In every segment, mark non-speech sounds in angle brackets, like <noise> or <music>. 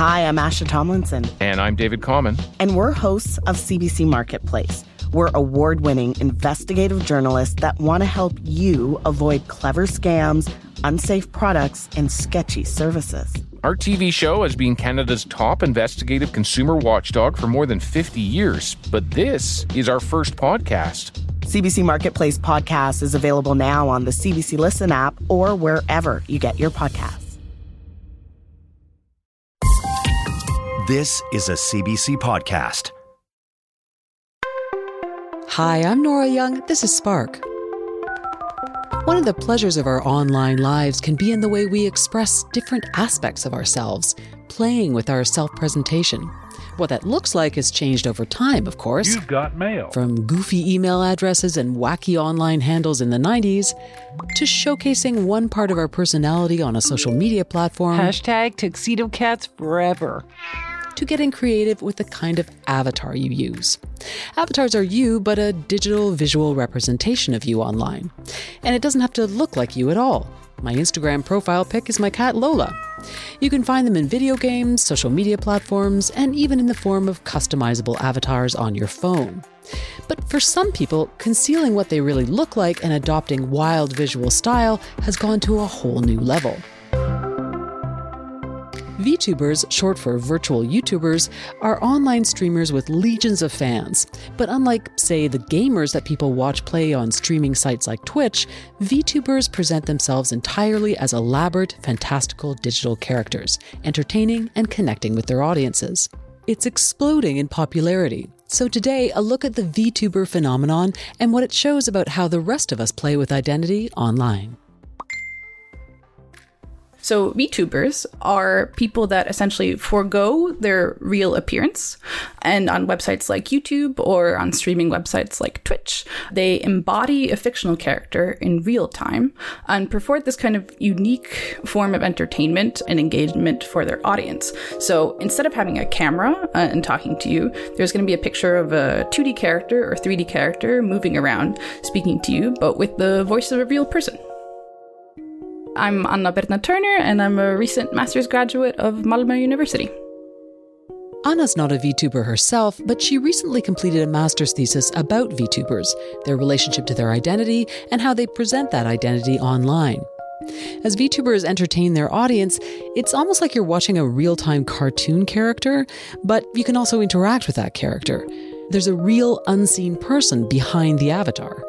Hi, I'm Asha Tomlinson. And I'm David Common. And we're hosts of CBC Marketplace. We're award winning investigative journalists that want to help you avoid clever scams, unsafe products, and sketchy services. Our TV show has been Canada's top investigative consumer watchdog for more than 50 years, but this is our first podcast. CBC Marketplace podcast is available now on the CBC Listen app or wherever you get your podcasts. This is a CBC podcast. Hi, I'm Nora Young. This is Spark. One of the pleasures of our online lives can be in the way we express different aspects of ourselves, playing with our self presentation. What that looks like has changed over time, of course. You've got mail. From goofy email addresses and wacky online handles in the 90s to showcasing one part of our personality on a social media platform. Hashtag tuxedo cats forever to getting creative with the kind of avatar you use. Avatars are you, but a digital visual representation of you online. And it doesn't have to look like you at all. My Instagram profile pic is my cat Lola. You can find them in video games, social media platforms, and even in the form of customizable avatars on your phone. But for some people, concealing what they really look like and adopting wild visual style has gone to a whole new level. VTubers, short for virtual YouTubers, are online streamers with legions of fans. But unlike, say, the gamers that people watch play on streaming sites like Twitch, VTubers present themselves entirely as elaborate, fantastical digital characters, entertaining and connecting with their audiences. It's exploding in popularity. So today, a look at the VTuber phenomenon and what it shows about how the rest of us play with identity online. So VTubers are people that essentially forego their real appearance. And on websites like YouTube or on streaming websites like Twitch, they embody a fictional character in real time and purport this kind of unique form of entertainment and engagement for their audience. So instead of having a camera uh, and talking to you, there's going to be a picture of a 2D character or 3D character moving around speaking to you, but with the voice of a real person. I'm Anna Birna Turner, and I'm a recent master's graduate of Malmö University. Anna's not a VTuber herself, but she recently completed a master's thesis about VTubers, their relationship to their identity, and how they present that identity online. As VTubers entertain their audience, it's almost like you're watching a real time cartoon character, but you can also interact with that character. There's a real unseen person behind the avatar.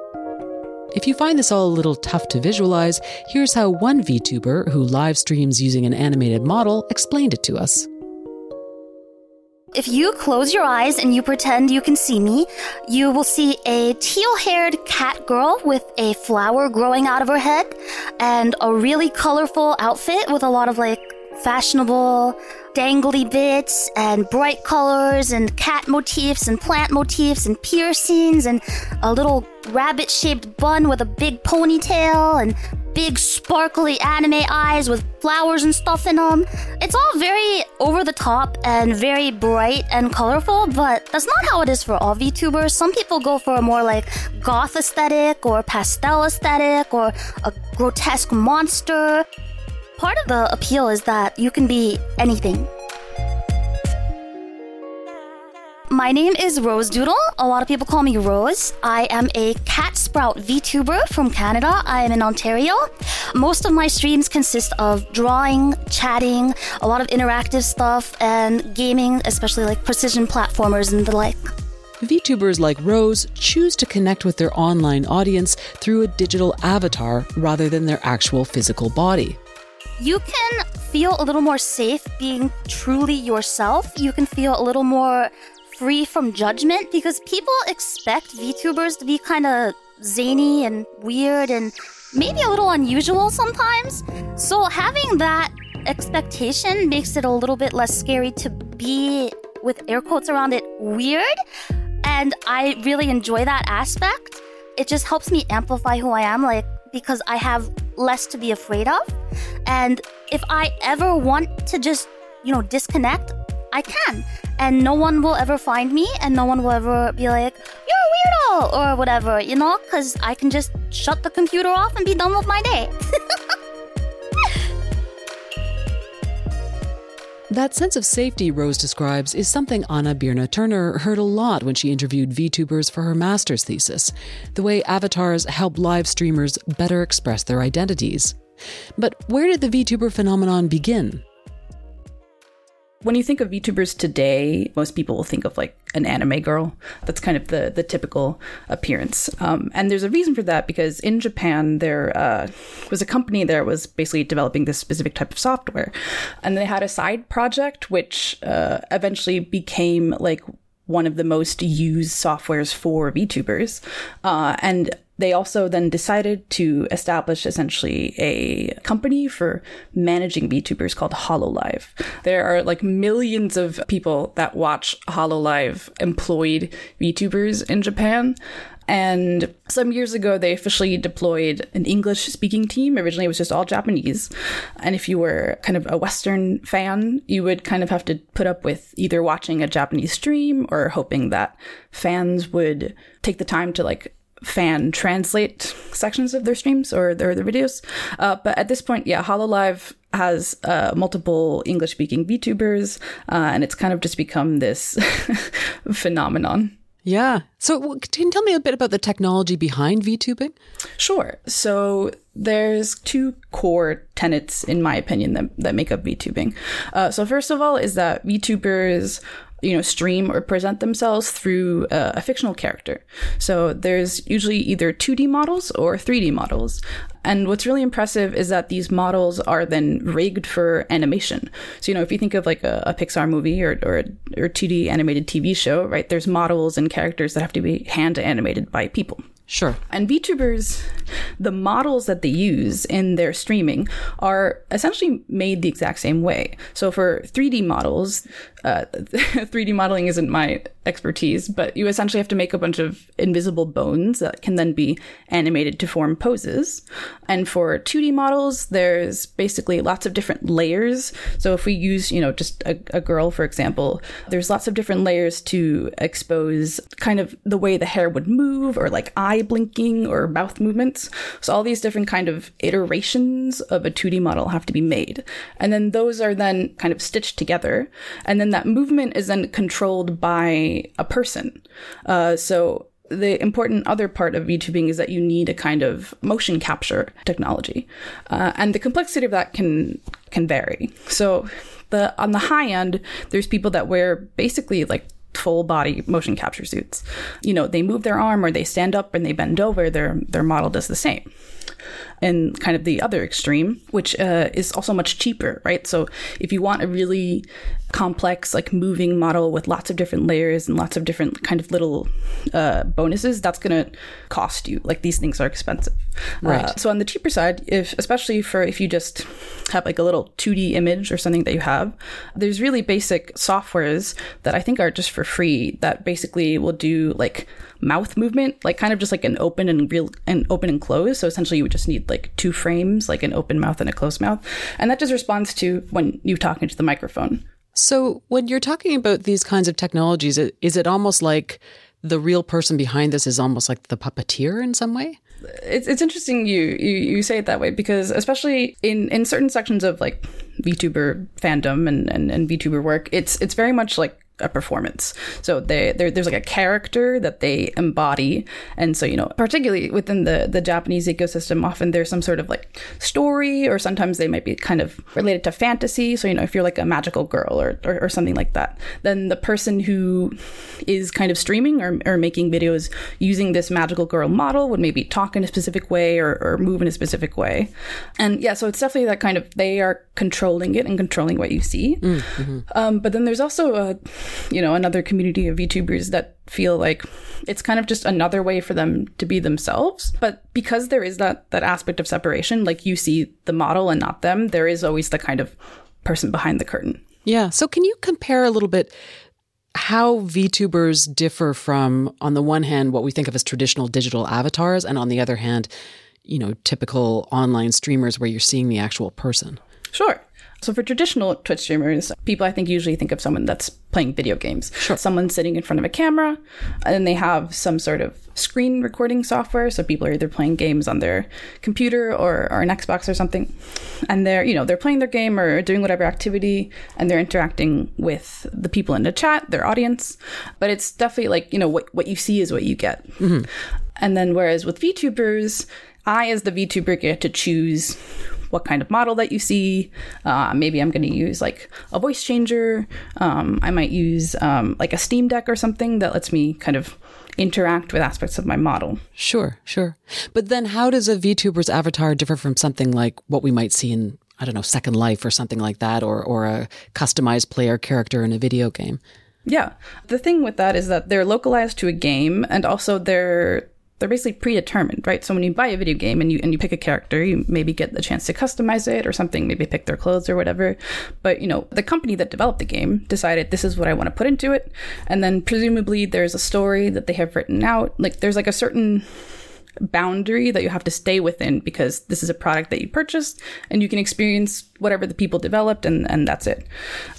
If you find this all a little tough to visualize, here's how one VTuber who live streams using an animated model explained it to us. If you close your eyes and you pretend you can see me, you will see a teal haired cat girl with a flower growing out of her head and a really colorful outfit with a lot of like fashionable dangly bits and bright colors and cat motifs and plant motifs and piercings and a little rabbit shaped bun with a big ponytail and big sparkly anime eyes with flowers and stuff in them. It's all very over the top and very bright and colorful, but that's not how it is for all VTubers. Some people go for a more like goth aesthetic or pastel aesthetic or a grotesque monster. Part of the appeal is that you can be anything. My name is Rose Doodle. A lot of people call me Rose. I am a cat sprout VTuber from Canada. I am in Ontario. Most of my streams consist of drawing, chatting, a lot of interactive stuff, and gaming, especially like precision platformers and the like. VTubers like Rose choose to connect with their online audience through a digital avatar rather than their actual physical body you can feel a little more safe being truly yourself. You can feel a little more free from judgment because people expect VTubers to be kind of zany and weird and maybe a little unusual sometimes. So having that expectation makes it a little bit less scary to be with air quotes around it weird. And I really enjoy that aspect. It just helps me amplify who I am. Like, because I have less to be afraid of. And if I ever want to just, you know, disconnect, I can. And no one will ever find me, and no one will ever be like, you're a weirdo, or whatever, you know, because I can just shut the computer off and be done with my day. <laughs> That sense of safety Rose describes is something Anna Birna Turner heard a lot when she interviewed VTubers for her master's thesis the way avatars help live streamers better express their identities. But where did the VTuber phenomenon begin? When you think of VTubers today, most people will think of like an anime girl. That's kind of the the typical appearance. Um, and there's a reason for that because in Japan there uh, was a company there was basically developing this specific type of software, and they had a side project which uh, eventually became like one of the most used softwares for VTubers, uh, and they also then decided to establish essentially a company for managing VTubers called Hololive. There are like millions of people that watch Hololive employed VTubers in Japan. And some years ago, they officially deployed an English speaking team. Originally, it was just all Japanese. And if you were kind of a Western fan, you would kind of have to put up with either watching a Japanese stream or hoping that fans would take the time to like fan translate sections of their streams or their, their videos. Uh, but at this point, yeah, Hololive has uh, multiple English speaking VTubers, uh, and it's kind of just become this <laughs> phenomenon. Yeah. So, can you tell me a bit about the technology behind VTubing? Sure. So, there's two core tenets, in my opinion, that, that make up VTubing. Uh, so, first of all, is that VTubers you know, stream or present themselves through uh, a fictional character. So there's usually either 2D models or 3D models. And what's really impressive is that these models are then rigged for animation. So, you know, if you think of like a, a Pixar movie or, or, or 2D animated TV show, right, there's models and characters that have to be hand animated by people. Sure. And VTubers, the models that they use in their streaming are essentially made the exact same way. So for 3D models, uh, <laughs> 3D modeling isn't my expertise, but you essentially have to make a bunch of invisible bones that can then be animated to form poses. And for 2D models, there's basically lots of different layers. So if we use, you know, just a, a girl, for example, there's lots of different layers to expose kind of the way the hair would move or like eye blinking or mouth movements. So all these different kind of iterations of a 2D model have to be made. And then those are then kind of stitched together. And then that movement is then controlled by a person. Uh, so the important other part of VTubing is that you need a kind of motion capture technology, uh, and the complexity of that can can vary. So, the on the high end, there's people that wear basically like full body motion capture suits. You know, they move their arm or they stand up and they bend over. Their their model does the same and kind of the other extreme, which uh, is also much cheaper, right? So if you want a really complex, like moving model with lots of different layers and lots of different kind of little uh, bonuses, that's going to cost you. Like these things are expensive, right? Uh, so on the cheaper side, if especially for if you just have like a little 2D image or something that you have, there's really basic softwares that I think are just for free that basically will do like mouth movement, like kind of just like an open and real and open and close. So essentially, you would just need like two frames, like an open mouth and a closed mouth, and that just responds to when you talk into the microphone. So when you're talking about these kinds of technologies, is it almost like the real person behind this is almost like the puppeteer in some way? It's it's interesting you, you you say it that way because especially in in certain sections of like VTuber fandom and, and, and VTuber work, it's it's very much like a performance. So they, there's like a character that they embody, and so you know, particularly within the the Japanese ecosystem, often there's some sort of like story, or sometimes they might be kind of related to fantasy. So you know, if you're like a magical girl or or, or something like that, then the person who is kind of streaming or, or making videos using this magical girl model would maybe talk in a specific way or, or move in a specific way, and yeah, so it's definitely that kind of they are controlling it and controlling what you see. Mm-hmm. Um, but then there's also a you know, another community of VTubers that feel like it's kind of just another way for them to be themselves. But because there is that that aspect of separation, like you see the model and not them, there is always the kind of person behind the curtain. Yeah. So can you compare a little bit how VTubers differ from, on the one hand, what we think of as traditional digital avatars, and on the other hand, you know, typical online streamers where you're seeing the actual person? Sure. So for traditional Twitch streamers, people I think usually think of someone that's playing video games. Sure. Someone sitting in front of a camera and they have some sort of screen recording software. So people are either playing games on their computer or, or an Xbox or something. And they're, you know, they're playing their game or doing whatever activity and they're interacting with the people in the chat, their audience. But it's definitely like, you know, what, what you see is what you get. Mm-hmm. And then whereas with VTubers, I as the VTuber get to choose what kind of model that you see. Uh, maybe I'm going to use like a voice changer. Um, I might use um, like a Stream Deck or something that lets me kind of interact with aspects of my model. Sure, sure. But then how does a VTuber's avatar differ from something like what we might see in, I don't know, Second Life or something like that, or, or a customized player character in a video game? Yeah. The thing with that is that they're localized to a game and also they're they're basically predetermined, right? So when you buy a video game and you and you pick a character, you maybe get the chance to customize it or something, maybe pick their clothes or whatever. But you know, the company that developed the game decided this is what I want to put into it, and then presumably there's a story that they have written out. Like there's like a certain boundary that you have to stay within because this is a product that you purchased and you can experience whatever the people developed and, and that's it.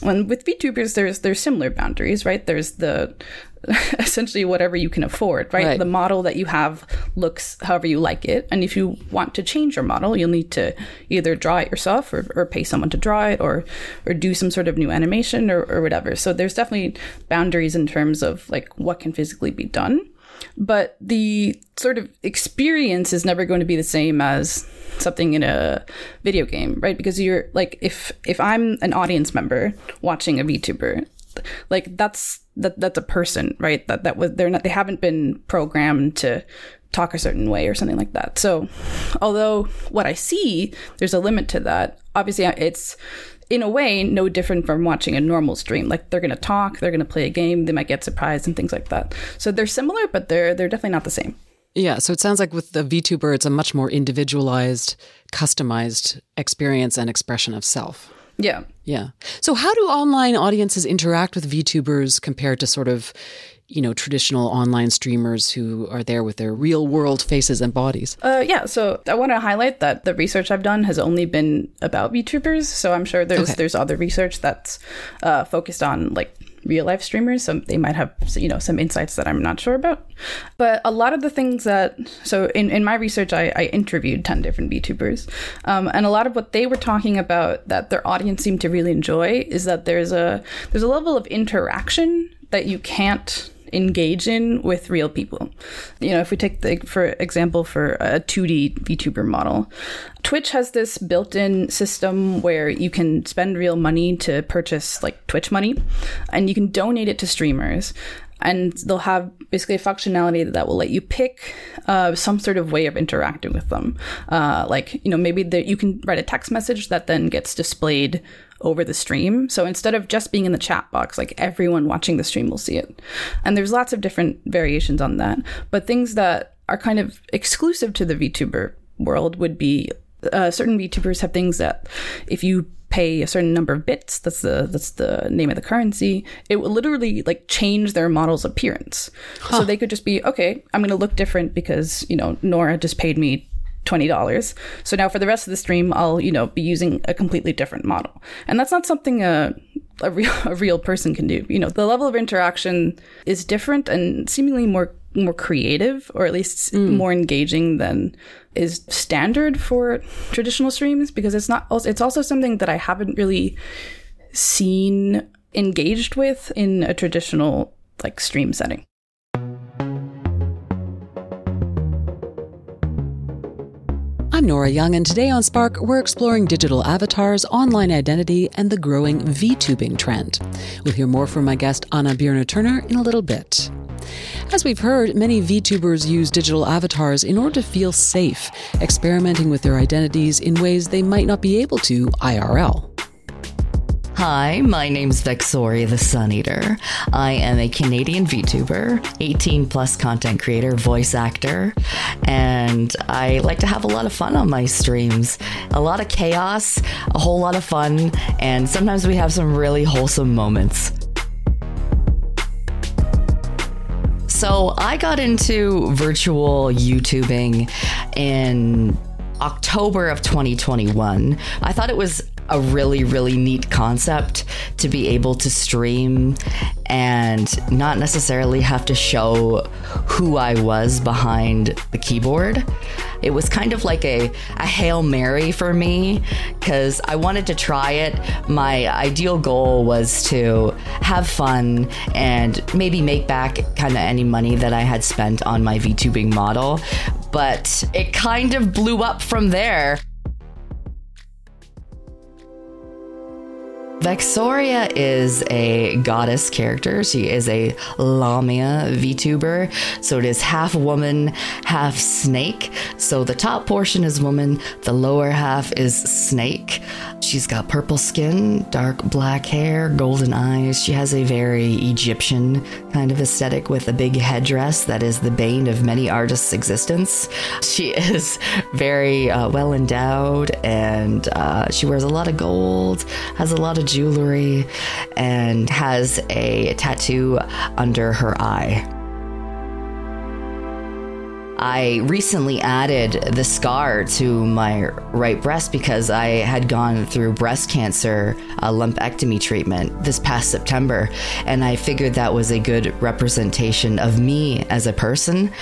When with VTubers there's there's similar boundaries, right? There's the <laughs> essentially whatever you can afford, right? right? The model that you have looks however you like it. And if you want to change your model, you'll need to either draw it yourself or, or pay someone to draw it or or do some sort of new animation or, or whatever. So there's definitely boundaries in terms of like what can physically be done but the sort of experience is never going to be the same as something in a video game, right? Because you're like if if I'm an audience member watching a VTuber, like that's that that's a person, right? That that was they're not they haven't been programmed to talk a certain way or something like that. So, although what I see, there's a limit to that. Obviously, it's in a way, no different from watching a normal stream. Like they're going to talk, they're going to play a game, they might get surprised and things like that. So they're similar, but they're they're definitely not the same. Yeah, so it sounds like with the VTuber, it's a much more individualized, customized experience and expression of self. Yeah. Yeah. So how do online audiences interact with VTubers compared to sort of you know, traditional online streamers who are there with their real world faces and bodies? Uh, yeah, so I want to highlight that the research I've done has only been about VTubers. So I'm sure there's okay. there's other research that's uh, focused on like real life streamers so they might have you know some insights that i'm not sure about. But a lot of the things that so in, in my research i, I interviewed 10 different vtubers um, and a lot of what they were talking about that their audience seemed to really enjoy is that there's a there's a level of interaction that you can't engage in with real people. You know, if we take the, for example, for a 2D VTuber model, Twitch has this built-in system where you can spend real money to purchase like Twitch money, and you can donate it to streamers and they'll have basically a functionality that will let you pick uh, some sort of way of interacting with them. Uh, like, you know, maybe the, you can write a text message that then gets displayed over the stream. So instead of just being in the chat box, like everyone watching the stream will see it. And there's lots of different variations on that. But things that are kind of exclusive to the VTuber world would be uh, certain VTubers have things that if you pay a certain number of bits, that's the that's the name of the currency, it will literally like change their model's appearance. Huh. So they could just be, okay, I'm gonna look different because, you know, Nora just paid me $20. So now for the rest of the stream, I'll, you know, be using a completely different model. And that's not something a, a real, <laughs> a real person can do. You know, the level of interaction is different and seemingly more, more creative or at least mm. more engaging than is standard for traditional streams because it's not, it's also something that I haven't really seen engaged with in a traditional like stream setting. I'm Nora Young, and today on Spark, we're exploring digital avatars, online identity, and the growing VTubing trend. We'll hear more from my guest, Anna Birna Turner, in a little bit. As we've heard, many VTubers use digital avatars in order to feel safe, experimenting with their identities in ways they might not be able to IRL. Hi, my name's Vexoria the Sun Eater. I am a Canadian VTuber, 18 plus content creator, voice actor, and I like to have a lot of fun on my streams. A lot of chaos, a whole lot of fun, and sometimes we have some really wholesome moments. So I got into virtual YouTubing in October of 2021. I thought it was a really, really neat concept to be able to stream and not necessarily have to show who I was behind the keyboard. It was kind of like a, a Hail Mary for me because I wanted to try it. My ideal goal was to have fun and maybe make back kind of any money that I had spent on my VTubing model. But it kind of blew up from there. Vexoria is a goddess character. She is a Lamia VTuber. So it is half woman, half snake. So the top portion is woman, the lower half is snake. She's got purple skin, dark black hair, golden eyes. She has a very Egyptian kind of aesthetic with a big headdress that is the bane of many artists' existence. She <laughs> is very uh, well endowed and uh, she wears a lot of gold, has a lot of jewelry, and has a tattoo under her eye. I recently added the scar to my right breast because I had gone through breast cancer uh, lumpectomy treatment this past September, and I figured that was a good representation of me as a person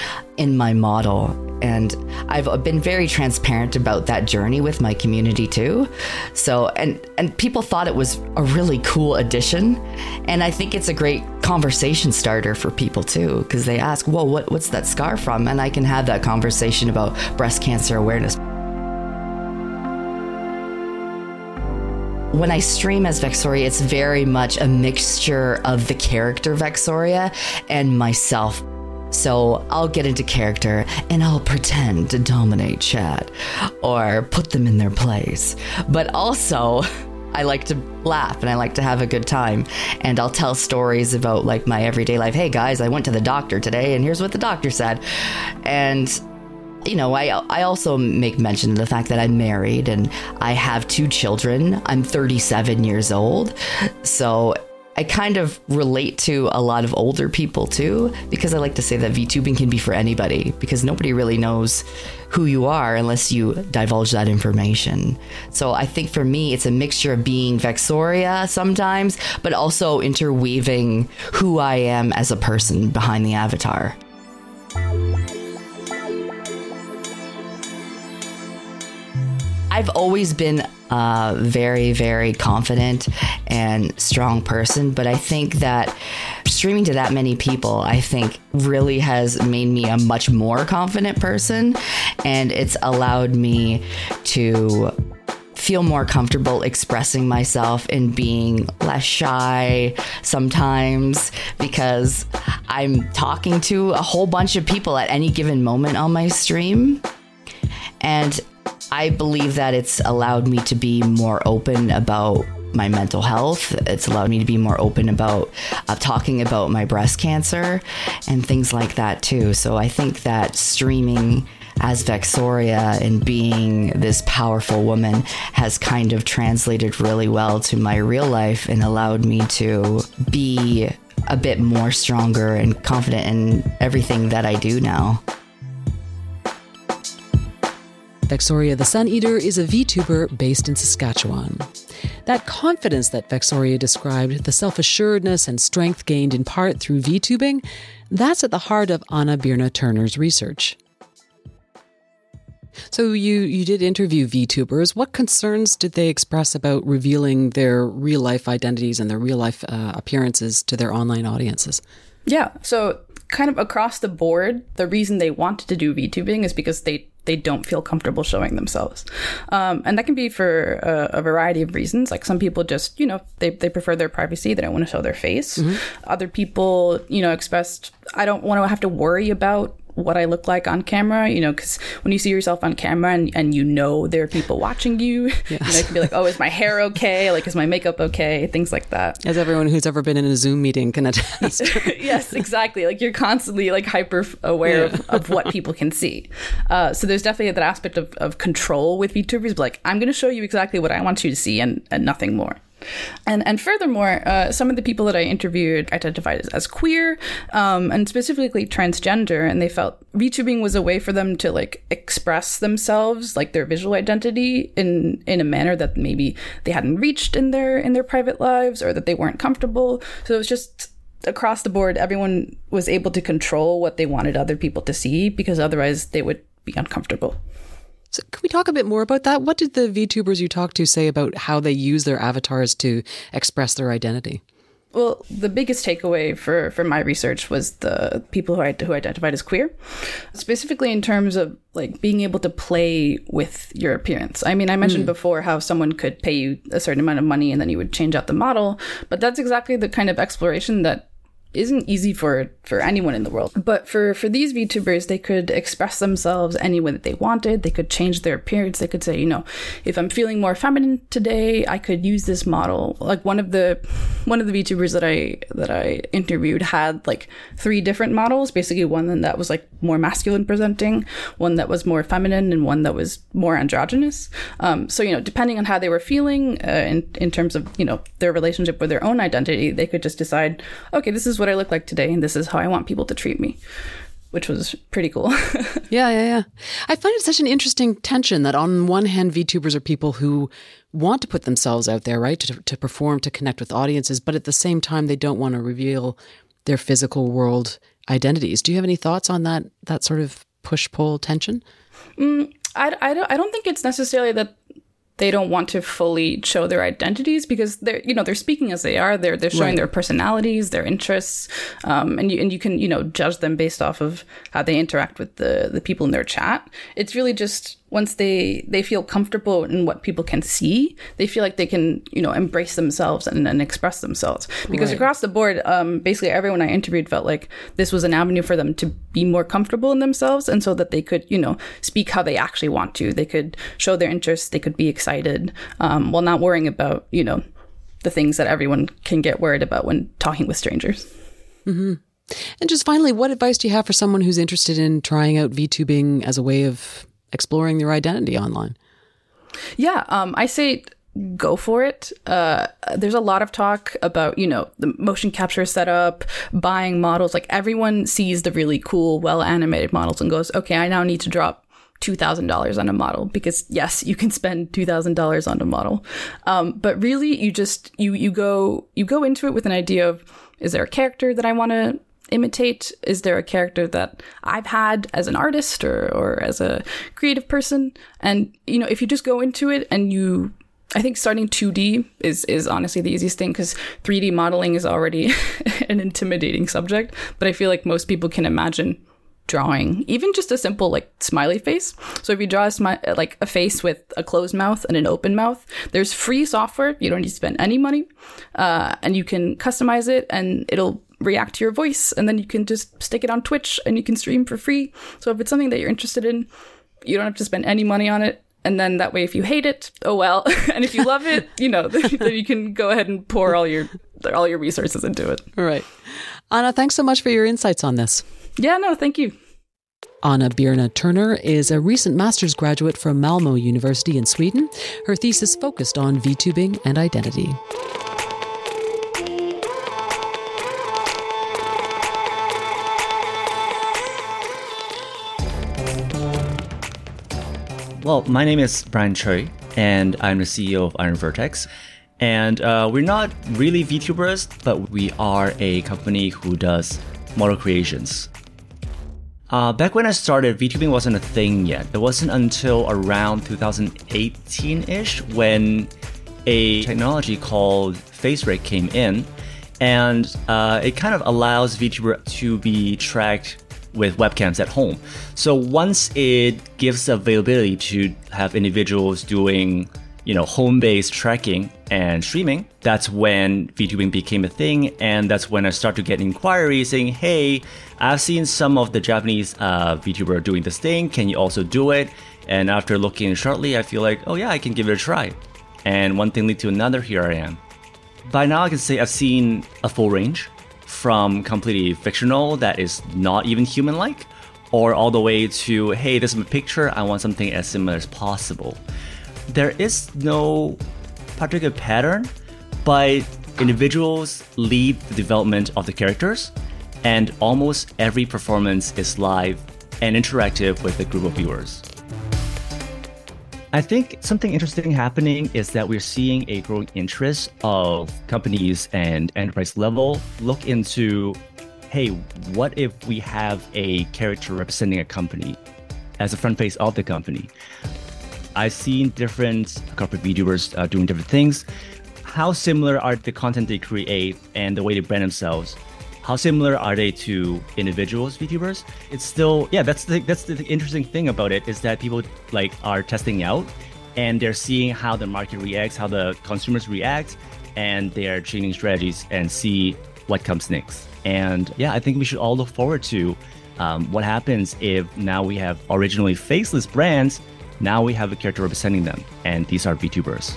in my model. And I've been very transparent about that journey with my community too. So, and and people thought it was a really cool addition, and I think it's a great conversation starter for people too because they ask, "Well, what what's that scar from?" And I can have that conversation about breast cancer awareness. When I stream as Vexoria, it's very much a mixture of the character Vexoria and myself. So I'll get into character and I'll pretend to dominate chat or put them in their place. But also, <laughs> I like to laugh and I like to have a good time. And I'll tell stories about like my everyday life. Hey guys, I went to the doctor today and here's what the doctor said. And you know, I I also make mention of the fact that I'm married and I have two children. I'm 37 years old. So I kind of relate to a lot of older people too, because I like to say that VTubing can be for anybody because nobody really knows who you are unless you divulge that information. So I think for me, it's a mixture of being Vexoria sometimes, but also interweaving who I am as a person behind the avatar. I've always been a very, very confident and strong person, but I think that streaming to that many people, I think really has made me a much more confident person. And it's allowed me to feel more comfortable expressing myself and being less shy sometimes because I'm talking to a whole bunch of people at any given moment on my stream. And I believe that it's allowed me to be more open about my mental health. It's allowed me to be more open about uh, talking about my breast cancer and things like that too. So I think that streaming as Vexoria and being this powerful woman has kind of translated really well to my real life and allowed me to be a bit more stronger and confident in everything that I do now. Vexoria the Sun Eater is a VTuber based in Saskatchewan. That confidence that Vexoria described, the self assuredness and strength gained in part through VTubing, that's at the heart of Anna Birna Turner's research. So you you did interview VTubers. What concerns did they express about revealing their real life identities and their real life uh, appearances to their online audiences? Yeah, so kind of across the board, the reason they wanted to do VTubing is because they they don't feel comfortable showing themselves. Um, and that can be for a, a, variety of reasons. Like some people just, you know, they, they prefer their privacy. They don't want to show their face. Mm-hmm. Other people, you know, expressed, I don't want to have to worry about what I look like on camera, you know, because when you see yourself on camera and, and you know there are people watching you, yes. <laughs> you know, it can be like, oh, is my hair okay? Like, is my makeup okay? Things like that. As everyone who's ever been in a Zoom meeting can attest. <laughs> yes, exactly. Like you're constantly like hyper aware yeah. of, of what <laughs> people can see. Uh, so there's definitely that aspect of, of control with VTubers. Like, I'm going to show you exactly what I want you to see and, and nothing more. And and furthermore, uh, some of the people that I interviewed identified as, as queer um, and specifically transgender, and they felt VTubing was a way for them to like express themselves, like their visual identity, in in a manner that maybe they hadn't reached in their in their private lives or that they weren't comfortable. So it was just across the board, everyone was able to control what they wanted other people to see because otherwise they would be uncomfortable. So can we talk a bit more about that? What did the VTubers you talked to say about how they use their avatars to express their identity? Well, the biggest takeaway for, for my research was the people who, I, who identified as queer, specifically in terms of like being able to play with your appearance. I mean, I mentioned mm. before how someone could pay you a certain amount of money and then you would change out the model, but that's exactly the kind of exploration that isn't easy for for anyone in the world. But for for these VTubers, they could express themselves any way that they wanted. They could change their appearance. They could say, you know, if I'm feeling more feminine today, I could use this model. Like one of the one of the VTubers that I that I interviewed had like three different models. Basically, one that was like more masculine presenting, one that was more feminine, and one that was more androgynous. Um, so you know, depending on how they were feeling uh, in in terms of you know their relationship with their own identity, they could just decide, okay, this is what I look like today, and this is how I want people to treat me which was pretty cool. <laughs> yeah, yeah, yeah. I find it such an interesting tension that on one hand, VTubers are people who want to put themselves out there, right, to, to perform, to connect with audiences, but at the same time, they don't want to reveal their physical world identities. Do you have any thoughts on that that sort of push pull tension? Mm, I, I, don't, I don't think it's necessarily that they don't want to fully show their identities because they're you know they're speaking as they are they're they're showing right. their personalities their interests um, and you and you can you know judge them based off of how they interact with the the people in their chat it's really just once they they feel comfortable in what people can see, they feel like they can you know embrace themselves and, and express themselves. Because right. across the board, um, basically everyone I interviewed felt like this was an avenue for them to be more comfortable in themselves, and so that they could you know speak how they actually want to. They could show their interests. They could be excited um, while not worrying about you know the things that everyone can get worried about when talking with strangers. Mm-hmm. And just finally, what advice do you have for someone who's interested in trying out VTubing as a way of exploring their identity online? Yeah, um, I say go for it. Uh, there's a lot of talk about, you know, the motion capture setup, buying models. Like everyone sees the really cool, well animated models and goes, okay, I now need to drop $2,000 on a model because yes, you can spend $2,000 on a model. Um, but really you just, you, you go, you go into it with an idea of, is there a character that I want to imitate? Is there a character that I've had as an artist or, or as a creative person? And, you know, if you just go into it and you I think starting 2D is is honestly the easiest thing because 3D modeling is already <laughs> an intimidating subject. But I feel like most people can imagine drawing even just a simple like smiley face. So if you draw a smi- like a face with a closed mouth and an open mouth, there's free software. You don't need to spend any money, uh, and you can customize it, and it'll react to your voice and then you can just stick it on Twitch and you can stream for free. So if it's something that you're interested in, you don't have to spend any money on it. And then that way, if you hate it, oh well. <laughs> and if you love it, you know, <laughs> then you can go ahead and pour all your all your resources into it. Right. Anna, thanks so much for your insights on this. Yeah, no, thank you. Anna Birna Turner is a recent master's graduate from Malmo University in Sweden. Her thesis focused on VTubing and identity. Well, my name is Brian Choi, and I'm the CEO of Iron Vertex. And uh, we're not really VTubers, but we are a company who does model creations. Uh, back when I started, VTubing wasn't a thing yet. It wasn't until around 2018 ish when a technology called FaceRig came in, and uh, it kind of allows VTuber to be tracked with webcams at home. So once it gives availability to have individuals doing, you know, home-based tracking and streaming, that's when VTubing became a thing, and that's when I start to get inquiries saying, "Hey, I've seen some of the Japanese uh, VTuber doing this thing. Can you also do it?" And after looking shortly, I feel like, "Oh yeah, I can give it a try." And one thing lead to another. Here I am. By now, I can say I've seen a full range from completely fictional that is not even human like, or all the way to, hey, this is a picture, I want something as similar as possible. There is no particular pattern, But individuals lead the development of the characters, and almost every performance is live and interactive with a group of viewers. I think something interesting happening is that we're seeing a growing interest of companies and enterprise level look into hey, what if we have a character representing a company as a front face of the company? I've seen different corporate VTubers uh, doing different things. How similar are the content they create and the way they brand themselves? How similar are they to individuals VTubers? It's still yeah. That's the that's the interesting thing about it is that people like are testing out and they're seeing how the market reacts, how the consumers react, and they are changing strategies and see what comes next. And yeah, I think we should all look forward to um, what happens if now we have originally faceless brands, now we have a character representing them, and these are VTubers.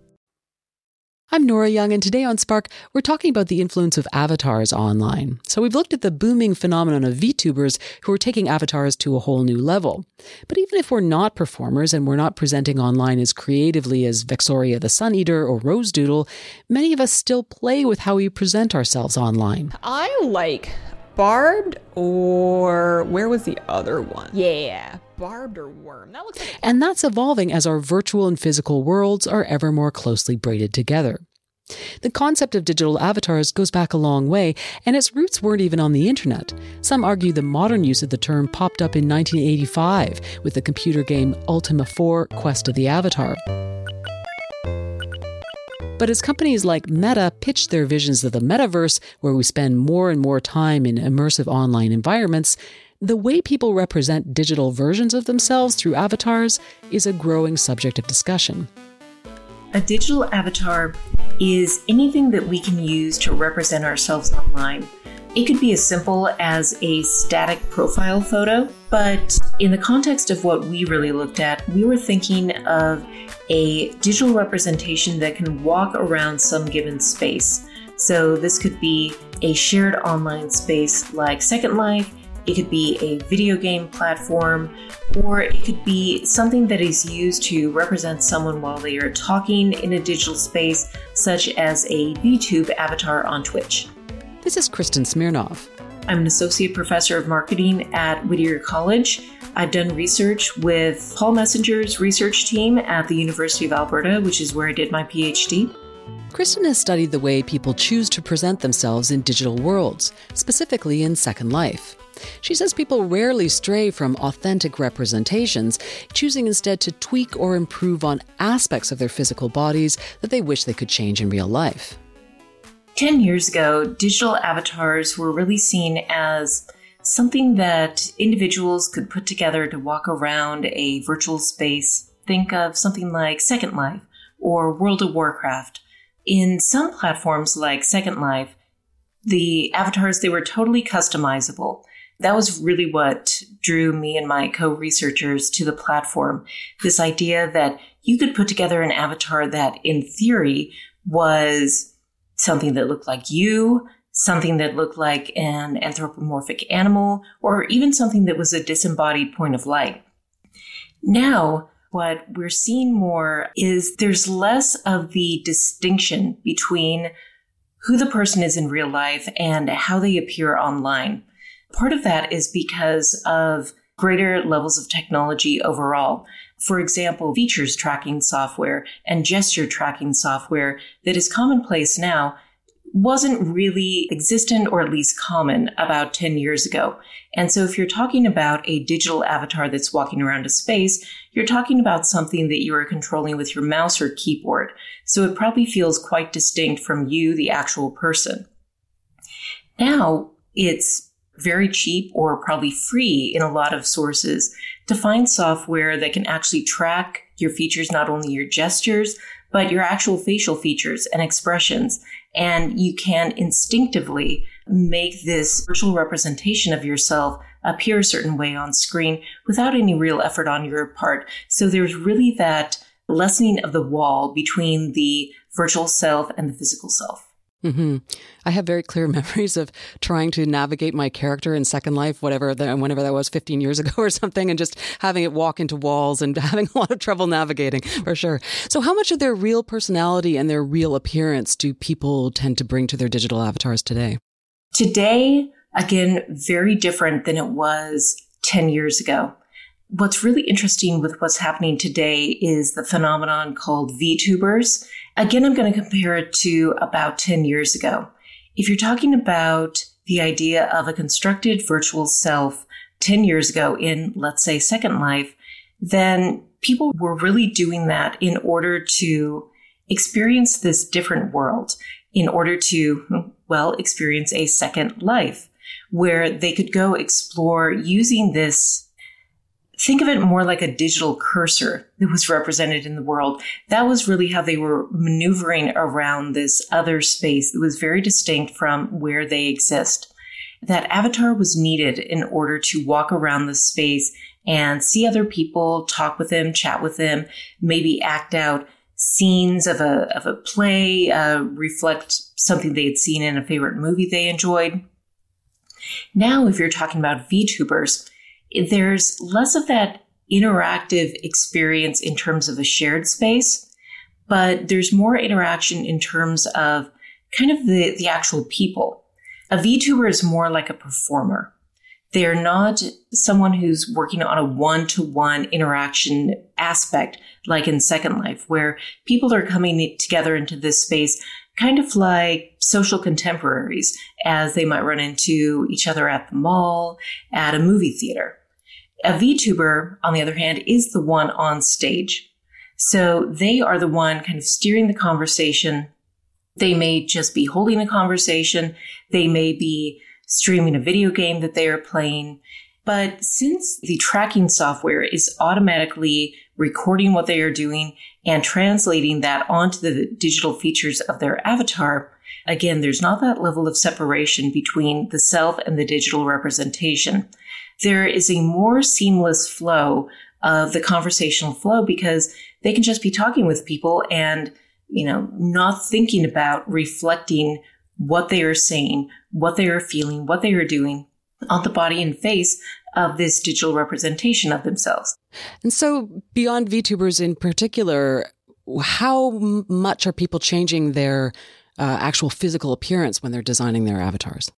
I'm Nora Young, and today on Spark, we're talking about the influence of avatars online. So we've looked at the booming phenomenon of VTubers who are taking avatars to a whole new level. But even if we're not performers and we're not presenting online as creatively as Vexoria the Sun Eater or Rose Doodle, many of us still play with how we present ourselves online. I like barbed or where was the other one? Yeah, barbed or worm. That looks like And that's evolving as our virtual and physical worlds are ever more closely braided together. The concept of digital avatars goes back a long way, and its roots weren't even on the internet. Some argue the modern use of the term popped up in 1985 with the computer game Ultima 4 Quest of the Avatar. But as companies like Meta pitch their visions of the metaverse, where we spend more and more time in immersive online environments, the way people represent digital versions of themselves through avatars is a growing subject of discussion. A digital avatar is anything that we can use to represent ourselves online. It could be as simple as a static profile photo, but in the context of what we really looked at, we were thinking of a digital representation that can walk around some given space. So this could be a shared online space like Second Life, it could be a video game platform, or it could be something that is used to represent someone while they are talking in a digital space, such as a VTube avatar on Twitch. This is Kristen Smirnov. I'm an associate professor of marketing at Whittier College. I've done research with Paul Messinger's research team at the University of Alberta, which is where I did my PhD. Kristen has studied the way people choose to present themselves in digital worlds, specifically in Second Life. She says people rarely stray from authentic representations, choosing instead to tweak or improve on aspects of their physical bodies that they wish they could change in real life. 10 years ago, digital avatars were really seen as something that individuals could put together to walk around a virtual space. Think of something like Second Life or World of Warcraft. In some platforms like Second Life, the avatars they were totally customizable. That was really what drew me and my co-researchers to the platform. This idea that you could put together an avatar that in theory was something that looked like you, something that looked like an anthropomorphic animal, or even something that was a disembodied point of light. Now, what we're seeing more is there's less of the distinction between who the person is in real life and how they appear online. Part of that is because of greater levels of technology overall. For example, features tracking software and gesture tracking software that is commonplace now wasn't really existent or at least common about 10 years ago. And so if you're talking about a digital avatar that's walking around a space, you're talking about something that you are controlling with your mouse or keyboard. So it probably feels quite distinct from you, the actual person. Now it's very cheap or probably free in a lot of sources to find software that can actually track your features, not only your gestures, but your actual facial features and expressions. And you can instinctively make this virtual representation of yourself appear a certain way on screen without any real effort on your part. So there's really that lessening of the wall between the virtual self and the physical self. Mm-hmm. I have very clear <laughs> memories of trying to navigate my character in Second Life, whatever, the, whenever that was, 15 years ago <laughs> or something, and just having it walk into walls and <laughs> having a lot of trouble navigating for sure. So, how much of their real personality and their real appearance do people tend to bring to their digital avatars today? Today, again, very different than it was 10 years ago. What's really interesting with what's happening today is the phenomenon called VTubers. Again, I'm going to compare it to about 10 years ago. If you're talking about the idea of a constructed virtual self 10 years ago in, let's say, Second Life, then people were really doing that in order to experience this different world, in order to, well, experience a second life where they could go explore using this think of it more like a digital cursor that was represented in the world. That was really how they were maneuvering around this other space that was very distinct from where they exist. That avatar was needed in order to walk around the space and see other people, talk with them, chat with them, maybe act out scenes of a, of a play, uh, reflect something they had seen in a favorite movie they enjoyed. Now, if you're talking about VTubers, there's less of that interactive experience in terms of a shared space, but there's more interaction in terms of kind of the, the actual people. A VTuber is more like a performer. They're not someone who's working on a one to one interaction aspect like in Second Life, where people are coming together into this space kind of like social contemporaries as they might run into each other at the mall, at a movie theater. A VTuber, on the other hand, is the one on stage. So they are the one kind of steering the conversation. They may just be holding a conversation. They may be streaming a video game that they are playing. But since the tracking software is automatically recording what they are doing and translating that onto the digital features of their avatar, again, there's not that level of separation between the self and the digital representation there is a more seamless flow of the conversational flow because they can just be talking with people and, you know, not thinking about reflecting what they are saying, what they are feeling, what they are doing on the body and face of this digital representation of themselves. And so, beyond VTubers in particular, how much are people changing their uh, actual physical appearance when they're designing their avatars?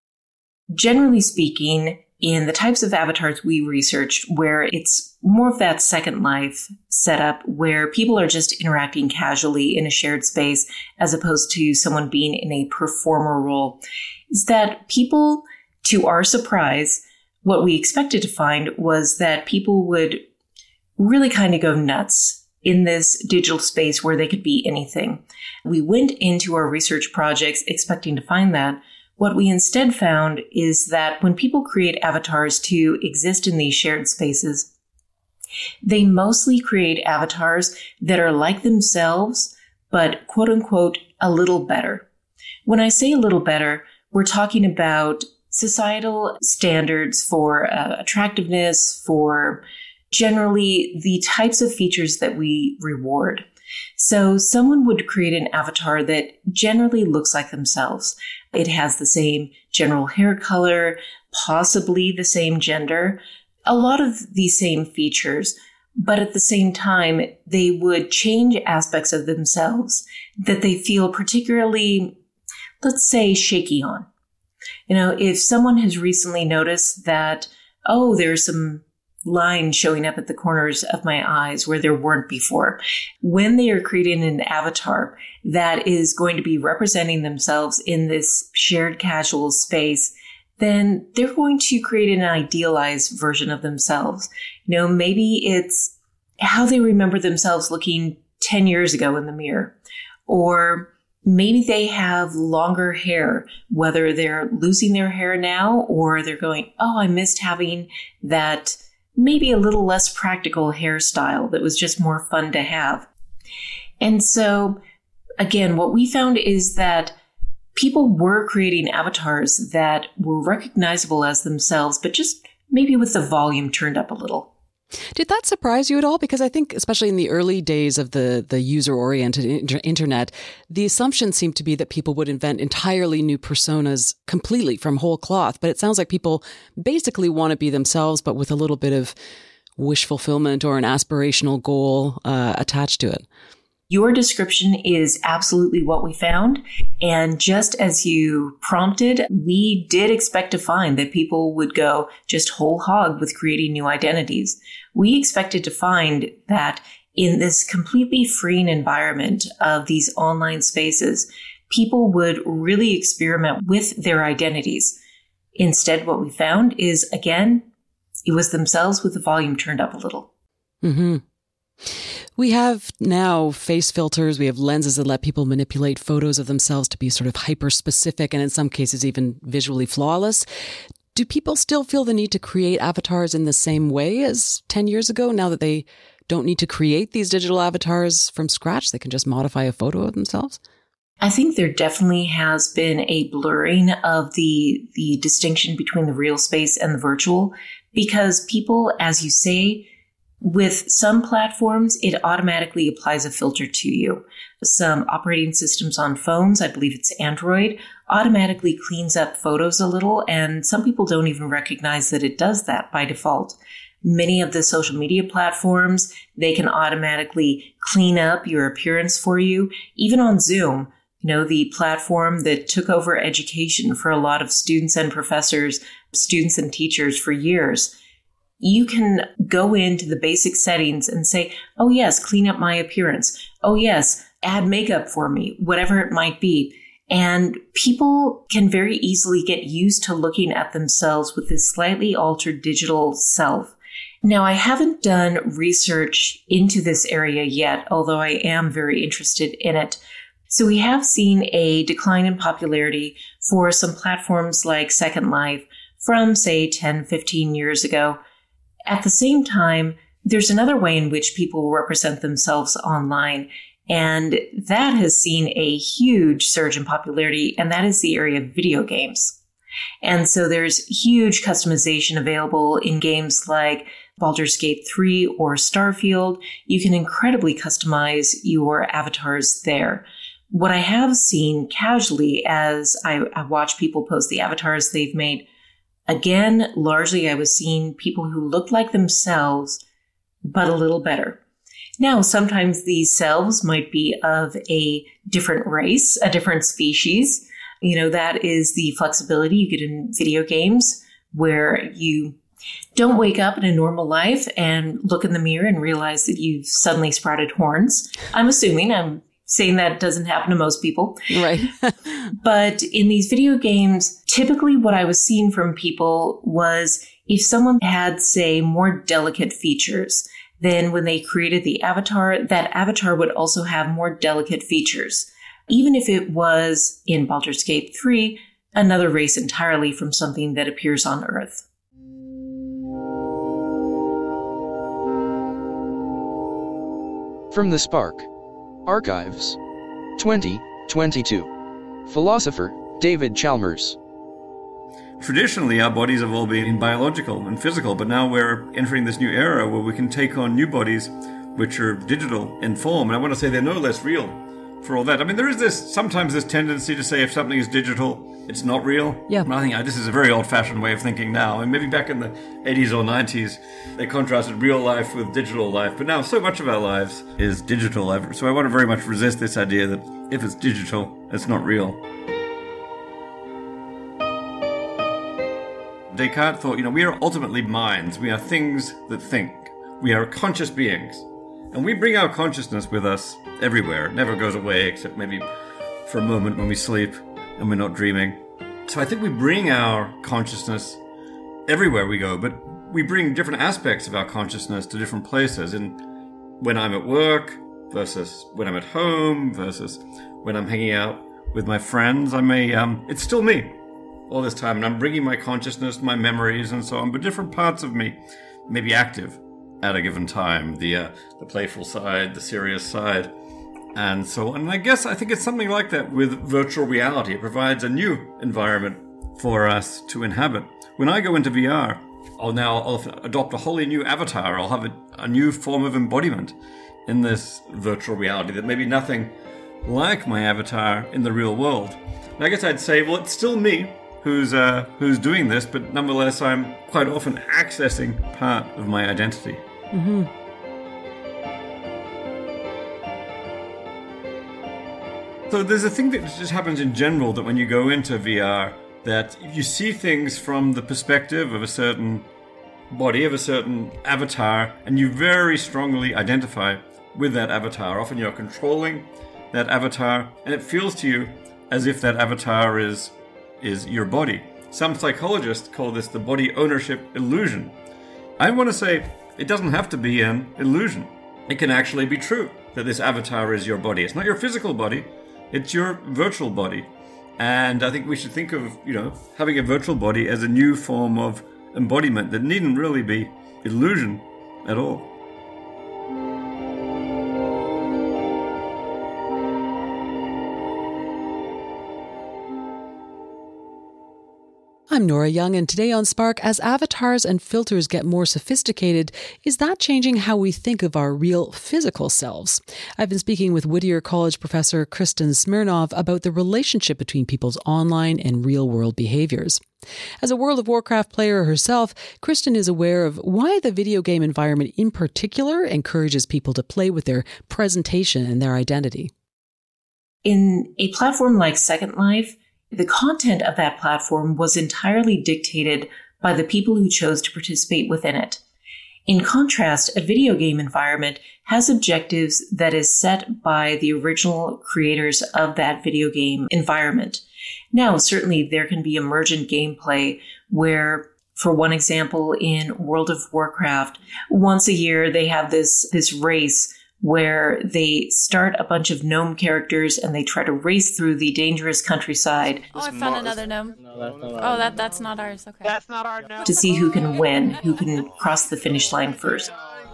Generally speaking, in the types of avatars we researched where it's more of that second life setup where people are just interacting casually in a shared space as opposed to someone being in a performer role is that people to our surprise what we expected to find was that people would really kind of go nuts in this digital space where they could be anything. We went into our research projects expecting to find that, what we instead found is that when people create avatars to exist in these shared spaces, they mostly create avatars that are like themselves, but quote unquote, a little better. When I say a little better, we're talking about societal standards for uh, attractiveness, for generally the types of features that we reward. So someone would create an avatar that generally looks like themselves. It has the same general hair color, possibly the same gender, a lot of the same features, but at the same time, they would change aspects of themselves that they feel particularly, let's say, shaky on. You know, if someone has recently noticed that, oh, there's some lines showing up at the corners of my eyes where there weren't before. When they are creating an avatar that is going to be representing themselves in this shared casual space, then they're going to create an idealized version of themselves. You know, maybe it's how they remember themselves looking 10 years ago in the mirror, or maybe they have longer hair, whether they're losing their hair now or they're going, Oh, I missed having that maybe a little less practical hairstyle that was just more fun to have. And so again, what we found is that people were creating avatars that were recognizable as themselves, but just maybe with the volume turned up a little. Did that surprise you at all? Because I think, especially in the early days of the, the user oriented inter- internet, the assumption seemed to be that people would invent entirely new personas completely from whole cloth. But it sounds like people basically want to be themselves, but with a little bit of wish fulfillment or an aspirational goal uh, attached to it. Your description is absolutely what we found. And just as you prompted, we did expect to find that people would go just whole hog with creating new identities. We expected to find that in this completely freeing environment of these online spaces, people would really experiment with their identities. Instead, what we found is again, it was themselves with the volume turned up a little. Mm-hmm. We have now face filters. We have lenses that let people manipulate photos of themselves to be sort of hyper specific and in some cases even visually flawless. Do people still feel the need to create avatars in the same way as 10 years ago now that they don't need to create these digital avatars from scratch? They can just modify a photo of themselves? I think there definitely has been a blurring of the the distinction between the real space and the virtual because people as you say with some platforms, it automatically applies a filter to you. Some operating systems on phones, I believe it's Android, automatically cleans up photos a little, and some people don't even recognize that it does that by default. Many of the social media platforms, they can automatically clean up your appearance for you. Even on Zoom, you know, the platform that took over education for a lot of students and professors, students and teachers for years you can go into the basic settings and say, oh, yes, clean up my appearance. Oh, yes, add makeup for me, whatever it might be. And people can very easily get used to looking at themselves with this slightly altered digital self. Now, I haven't done research into this area yet, although I am very interested in it. So we have seen a decline in popularity for some platforms like Second Life from, say, 10, 15 years ago. At the same time, there's another way in which people represent themselves online. And that has seen a huge surge in popularity, and that is the area of video games. And so there's huge customization available in games like Baldur's Gate 3 or Starfield. You can incredibly customize your avatars there. What I have seen casually as I, I watch people post the avatars they've made Again, largely I was seeing people who looked like themselves, but a little better. Now, sometimes these selves might be of a different race, a different species. You know, that is the flexibility you get in video games where you don't wake up in a normal life and look in the mirror and realize that you've suddenly sprouted horns. I'm assuming I'm saying that doesn't happen to most people. Right. <laughs> but in these video games, typically what I was seeing from people was if someone had, say, more delicate features, then when they created the avatar, that avatar would also have more delicate features. Even if it was in Baldur's Gate 3, another race entirely from something that appears on Earth. From the Spark Archives 2022. Philosopher David Chalmers. Traditionally, our bodies have all been biological and physical, but now we're entering this new era where we can take on new bodies which are digital in form. And I want to say they're no less real for all that. I mean, there is this sometimes this tendency to say if something is digital, it's not real. Yeah. I think uh, this is a very old-fashioned way of thinking now. And maybe back in the 80s or 90s, they contrasted real life with digital life. But now, so much of our lives is digital. Life. So I want to very much resist this idea that if it's digital, it's not real. Descartes thought, you know, we are ultimately minds. We are things that think. We are conscious beings. And we bring our consciousness with us everywhere. It never goes away except maybe for a moment when we sleep and we're not dreaming. So I think we bring our consciousness everywhere we go, but we bring different aspects of our consciousness to different places. And when I'm at work, versus when I'm at home versus when I'm hanging out with my friends. I may, um, it's still me all this time, and I'm bringing my consciousness, my memories, and so on, but different parts of me may be active at a given time. The uh, the playful side, the serious side, and so on. And I guess I think it's something like that with virtual reality. It provides a new environment for us to inhabit. When I go into VR, I'll now I'll adopt a wholly new avatar. I'll have a, a new form of embodiment in this virtual reality that may be nothing like my avatar in the real world. And I guess I'd say, well, it's still me who's uh, who's doing this, but nonetheless, I'm quite often accessing part of my identity. Mm-hmm. So there's a thing that just happens in general that when you go into VR, that you see things from the perspective of a certain body, of a certain avatar, and you very strongly identify with that avatar. Often you're controlling that avatar, and it feels to you as if that avatar is is your body. Some psychologists call this the body ownership illusion. I want to say it doesn't have to be an illusion. It can actually be true that this avatar is your body. It's not your physical body, it's your virtual body. And I think we should think of, you know, having a virtual body as a new form of embodiment that needn't really be illusion at all. I'm Nora Young, and today on Spark, as avatars and filters get more sophisticated, is that changing how we think of our real physical selves? I've been speaking with Whittier College professor Kristen Smirnov about the relationship between people's online and real world behaviors. As a World of Warcraft player herself, Kristen is aware of why the video game environment in particular encourages people to play with their presentation and their identity. In a platform like Second Life, the content of that platform was entirely dictated by the people who chose to participate within it. In contrast, a video game environment has objectives that is set by the original creators of that video game environment. Now, certainly there can be emergent gameplay where for one example, in World of Warcraft, once a year they have this, this race where they start a bunch of gnome characters and they try to race through the dangerous countryside. Oh, I found another gnome. No, that's not oh, that that's not ours. Okay. That's not our gnome. To see who can win, who can cross the finish line first.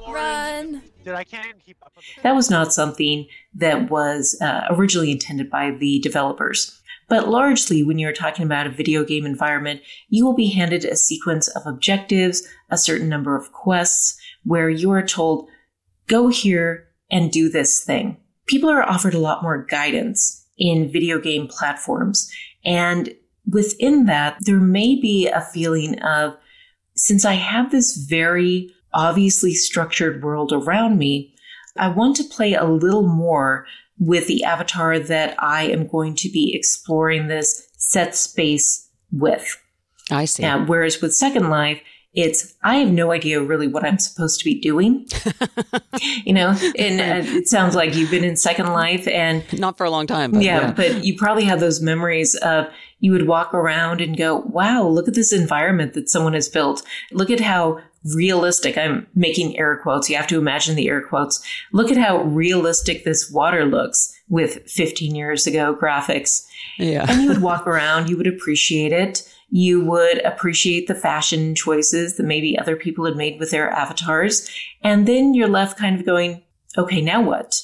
Run. Dude, I can't keep up That was not something that was uh, originally intended by the developers. But largely, when you're talking about a video game environment, you will be handed a sequence of objectives, a certain number of quests, where you are told, go here, and do this thing. People are offered a lot more guidance in video game platforms. And within that, there may be a feeling of, since I have this very obviously structured world around me, I want to play a little more with the avatar that I am going to be exploring this set space with. I see. Now, whereas with Second Life, it's I have no idea really what I'm supposed to be doing. <laughs> you know, and uh, it sounds like you've been in Second Life and not for a long time. But yeah, yeah, but you probably have those memories of you would walk around and go, "Wow, look at this environment that someone has built. Look at how realistic." I'm making air quotes. You have to imagine the air quotes. Look at how realistic this water looks with 15 years ago graphics. Yeah, and you would <laughs> walk around. You would appreciate it you would appreciate the fashion choices that maybe other people had made with their avatars. And then you're left kind of going, okay, now what?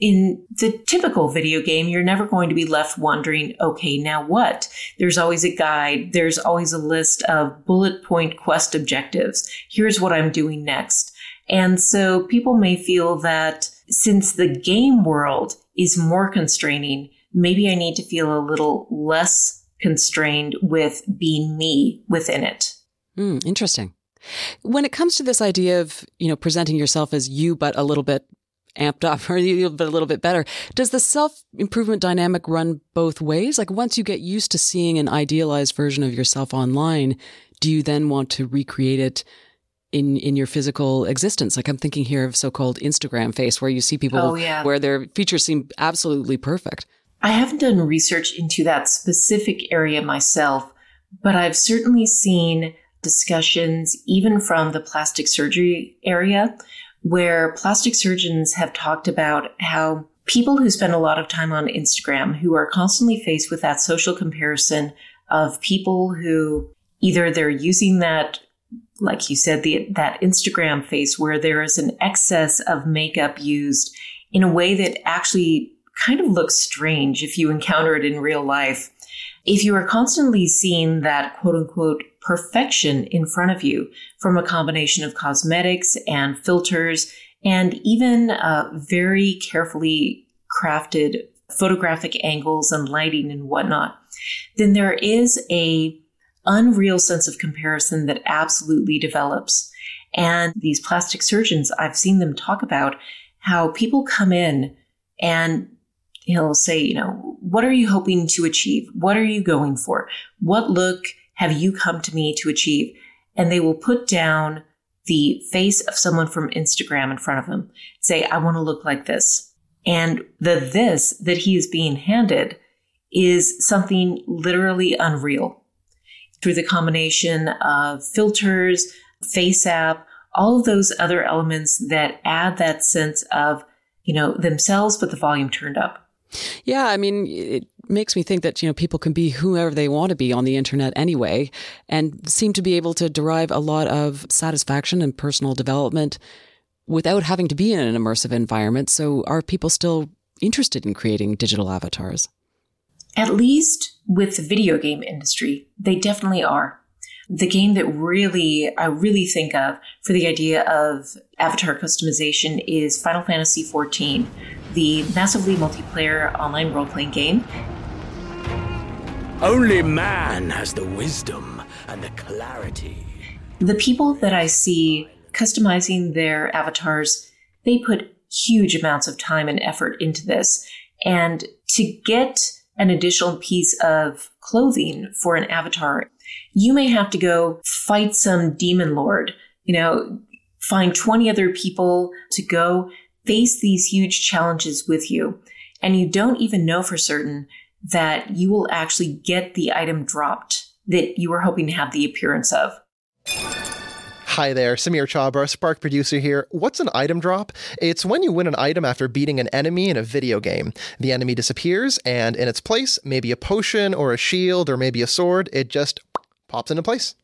In the typical video game, you're never going to be left wondering, okay, now what? There's always a guide. There's always a list of bullet point quest objectives. Here's what I'm doing next. And so people may feel that since the game world is more constraining, maybe I need to feel a little less constrained with being me within it. Mm, interesting. When it comes to this idea of, you know, presenting yourself as you, but a little bit amped up <laughs> or a little bit better, does the self improvement dynamic run both ways? Like once you get used to seeing an idealized version of yourself online, do you then want to recreate it in in your physical existence. Like I'm thinking here of so-called Instagram face, where you see people oh, yeah. where their features seem absolutely perfect. I haven't done research into that specific area myself, but I've certainly seen discussions, even from the plastic surgery area, where plastic surgeons have talked about how people who spend a lot of time on Instagram, who are constantly faced with that social comparison of people who either they're using that like you said, the, that Instagram face where there is an excess of makeup used in a way that actually kind of looks strange if you encounter it in real life. If you are constantly seeing that quote unquote perfection in front of you from a combination of cosmetics and filters and even uh, very carefully crafted photographic angles and lighting and whatnot, then there is a unreal sense of comparison that absolutely develops. And these plastic surgeons, I've seen them talk about how people come in and he'll say, you know, what are you hoping to achieve? What are you going for? What look have you come to me to achieve? And they will put down the face of someone from Instagram in front of them, say, I want to look like this. And the this that he is being handed is something literally unreal through the combination of filters, face app, all of those other elements that add that sense of, you know, themselves, but the volume turned up. Yeah, I mean, it makes me think that, you know, people can be whoever they want to be on the internet anyway and seem to be able to derive a lot of satisfaction and personal development without having to be in an immersive environment. So are people still interested in creating digital avatars? At least with the video game industry, they definitely are. The game that really, I really think of for the idea of avatar customization is Final Fantasy XIV, the massively multiplayer online role playing game. Only man has the wisdom and the clarity. The people that I see customizing their avatars, they put huge amounts of time and effort into this. And to get an additional piece of clothing for an avatar, you may have to go fight some demon lord, you know, find 20 other people to go face these huge challenges with you. And you don't even know for certain that you will actually get the item dropped that you were hoping to have the appearance of. Hi there, Samir Chhabra, Spark producer here. What's an item drop? It's when you win an item after beating an enemy in a video game. The enemy disappears, and in its place, maybe a potion or a shield or maybe a sword, it just pops into place.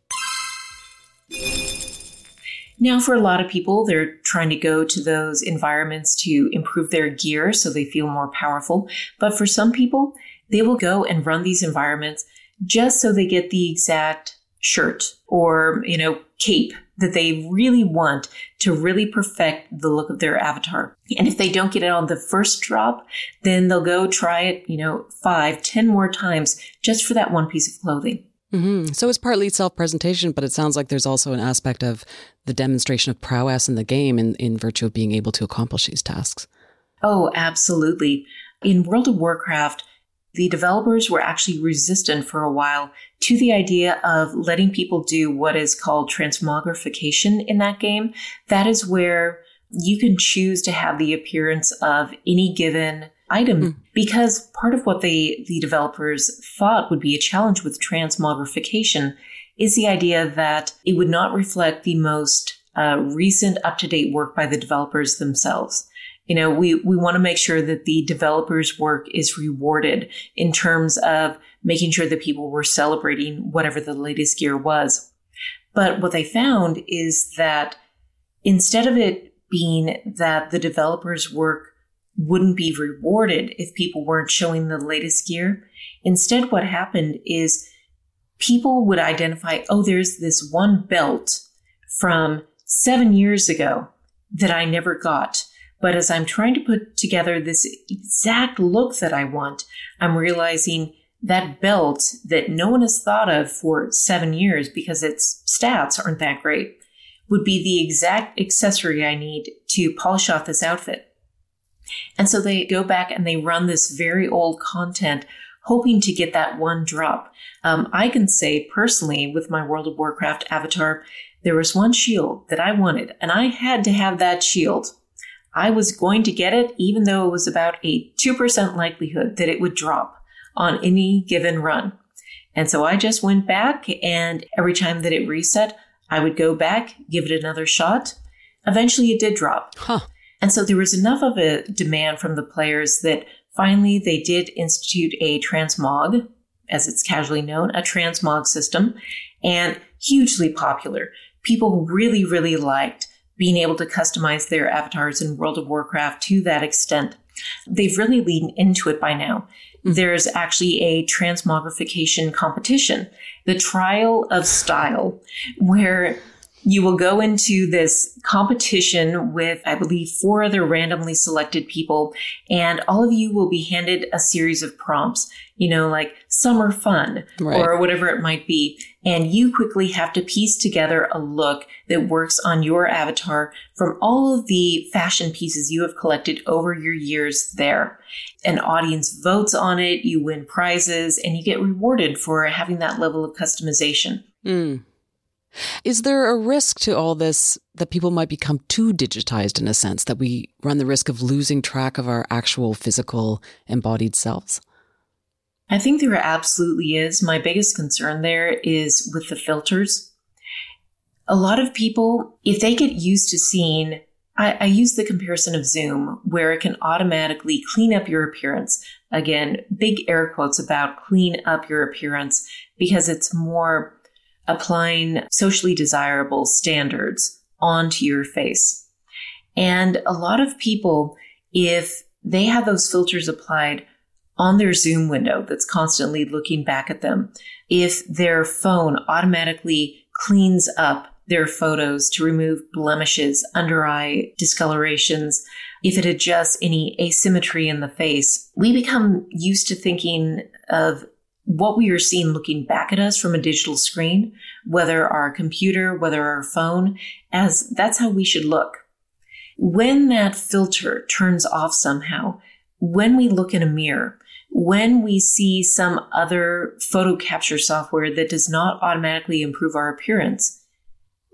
Now, for a lot of people, they're trying to go to those environments to improve their gear so they feel more powerful. But for some people, they will go and run these environments just so they get the exact shirt or, you know, cape that they really want to really perfect the look of their avatar. And if they don't get it on the first drop, then they'll go try it, you know, five, ten more times just for that one piece of clothing. Mm-hmm. So it's partly self presentation, but it sounds like there's also an aspect of the demonstration of prowess in the game in, in virtue of being able to accomplish these tasks. Oh, absolutely. In World of Warcraft, the developers were actually resistant for a while to the idea of letting people do what is called transmogrification in that game. That is where you can choose to have the appearance of any given item mm. because part of what they the developers thought would be a challenge with transmogrification is the idea that it would not reflect the most uh, recent up-to-date work by the developers themselves you know, we, we want to make sure that the developers' work is rewarded in terms of making sure that people were celebrating whatever the latest gear was. But what they found is that instead of it being that the developers' work wouldn't be rewarded if people weren't showing the latest gear, instead what happened is people would identify, oh, there's this one belt from seven years ago that I never got but as I'm trying to put together this exact look that I want, I'm realizing that belt that no one has thought of for seven years because its stats aren't that great would be the exact accessory I need to polish off this outfit. And so they go back and they run this very old content hoping to get that one drop. Um, I can say personally with my World of Warcraft avatar, there was one shield that I wanted and I had to have that shield. I was going to get it, even though it was about a 2% likelihood that it would drop on any given run. And so I just went back, and every time that it reset, I would go back, give it another shot eventually it did drop. Huh. And so there was enough of a demand from the players that finally they did institute a transmog, as it's casually known, a transmog system, and hugely popular. People really, really liked being able to customize their avatars in World of Warcraft to that extent. They've really leaned into it by now. Hmm. There's actually a transmogrification competition, the trial of style, where you will go into this competition with, I believe, four other randomly selected people, and all of you will be handed a series of prompts, you know, like summer fun Right. or whatever it might be. And you quickly have to piece together a look that works on your avatar from all of the fashion pieces you have collected over your years there. An audience votes on it, you win prizes, and you get rewarded for having that level of customization. Mm. Is there a risk to all this that people might become too digitized in a sense, that we run the risk of losing track of our actual physical embodied selves? I think there absolutely is. My biggest concern there is with the filters. A lot of people, if they get used to seeing, I, I use the comparison of Zoom, where it can automatically clean up your appearance. Again, big air quotes about clean up your appearance because it's more applying socially desirable standards onto your face. And a lot of people, if they have those filters applied on their Zoom window that's constantly looking back at them, if their phone automatically cleans up their photos to remove blemishes, under eye discolorations, if it adjusts any asymmetry in the face, we become used to thinking of what we are seeing looking back at us from a digital screen, whether our computer, whether our phone, as that's how we should look. When that filter turns off somehow, when we look in a mirror, when we see some other photo capture software that does not automatically improve our appearance,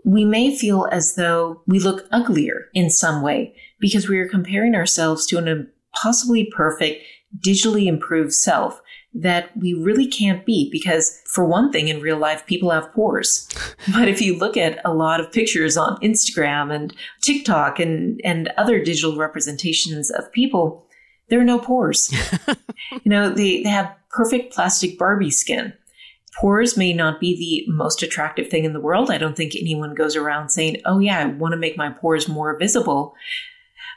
we may feel as though we look uglier in some way because we are comparing ourselves to an impossibly perfect, digitally improved self that we really can't be because for one thing in real life people have pores. <laughs> But if you look at a lot of pictures on instagram and tiktok and and other digital representations of people there are no pores. <laughs> You know they, they have perfect plastic barbie skin. Pores may not be the most attractive thing in the world. I don't think anyone goes around saying oh yeah i want to make my pores more visible.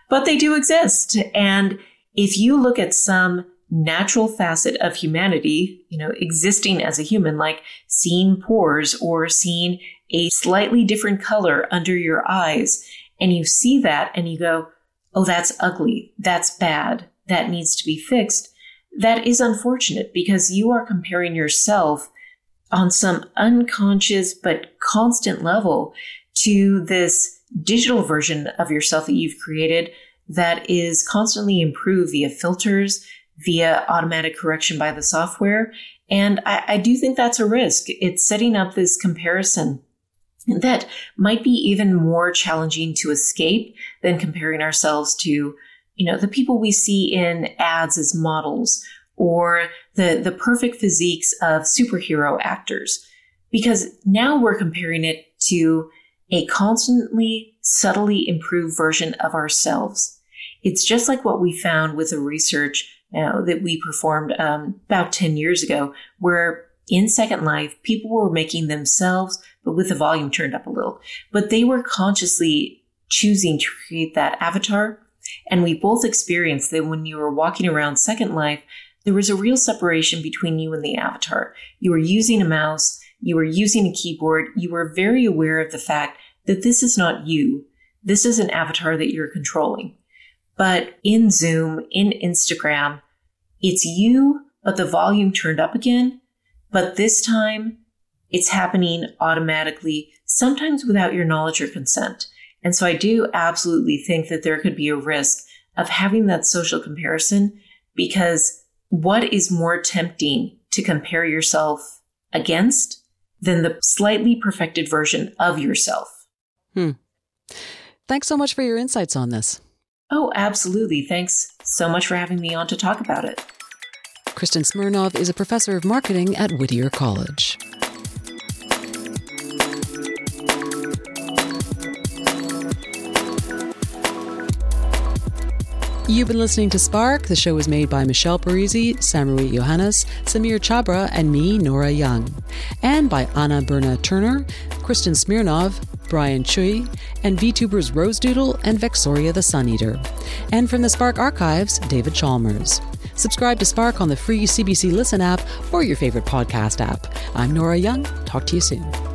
But they do exist. And if you look at some natural facet of humanity, you know, existing as a human, like seeing pores or seeing a slightly different color under your eyes, and you see that and you go, oh, that's ugly, that's bad, that needs to be fixed, that is unfortunate because you are comparing yourself on some unconscious but constant level to this digital version of yourself that you've created that is constantly improved via filters, via automatic correction by the software. And I, I, do think that's a risk. It's setting up this comparison that might be even more challenging to escape than comparing ourselves to, you know, the people we see in ads as models or the, the perfect physiques of superhero actors. Because now we're comparing it to a constantly subtly improved version of ourselves. It's just like what we found with the research you know, that we performed um, about 10 years ago, where in Second Life, people were making themselves, but with the volume turned up a little. But they were consciously choosing to create that avatar. And we both experienced that when you were walking around Second Life, there was a real separation between you and the avatar. You were using a mouse, you were using a keyboard, you were very aware of the fact that this is not you. This is an avatar that you're controlling. But in Zoom, in Instagram, it's you, but the volume turned up again. But this time, it's happening automatically, sometimes without your knowledge or consent. And so I do absolutely think that there could be a risk of having that social comparison because what is more tempting to compare yourself against than the slightly perfected version of yourself? Hmm. Thanks so much for your insights on this. Oh, absolutely. Thanks so much for having me on to talk about it. Kristen Smirnov is a professor of marketing at Whittier College. You've been listening to Spark. The show was made by Michelle Parisi, Samraweet Yohannes, Samir Chhabra, and me, Nora Young. And by Anna Birna Turner, Kristen Smirnov, Brian Chui, and VTubers Rose Doodle and Vexoria the Sun Eater. And from the Spark Archives, David Chalmers. Subscribe to Spark on the free CBC Listen app or your favorite podcast app. I'm Nora Young. Talk to you soon.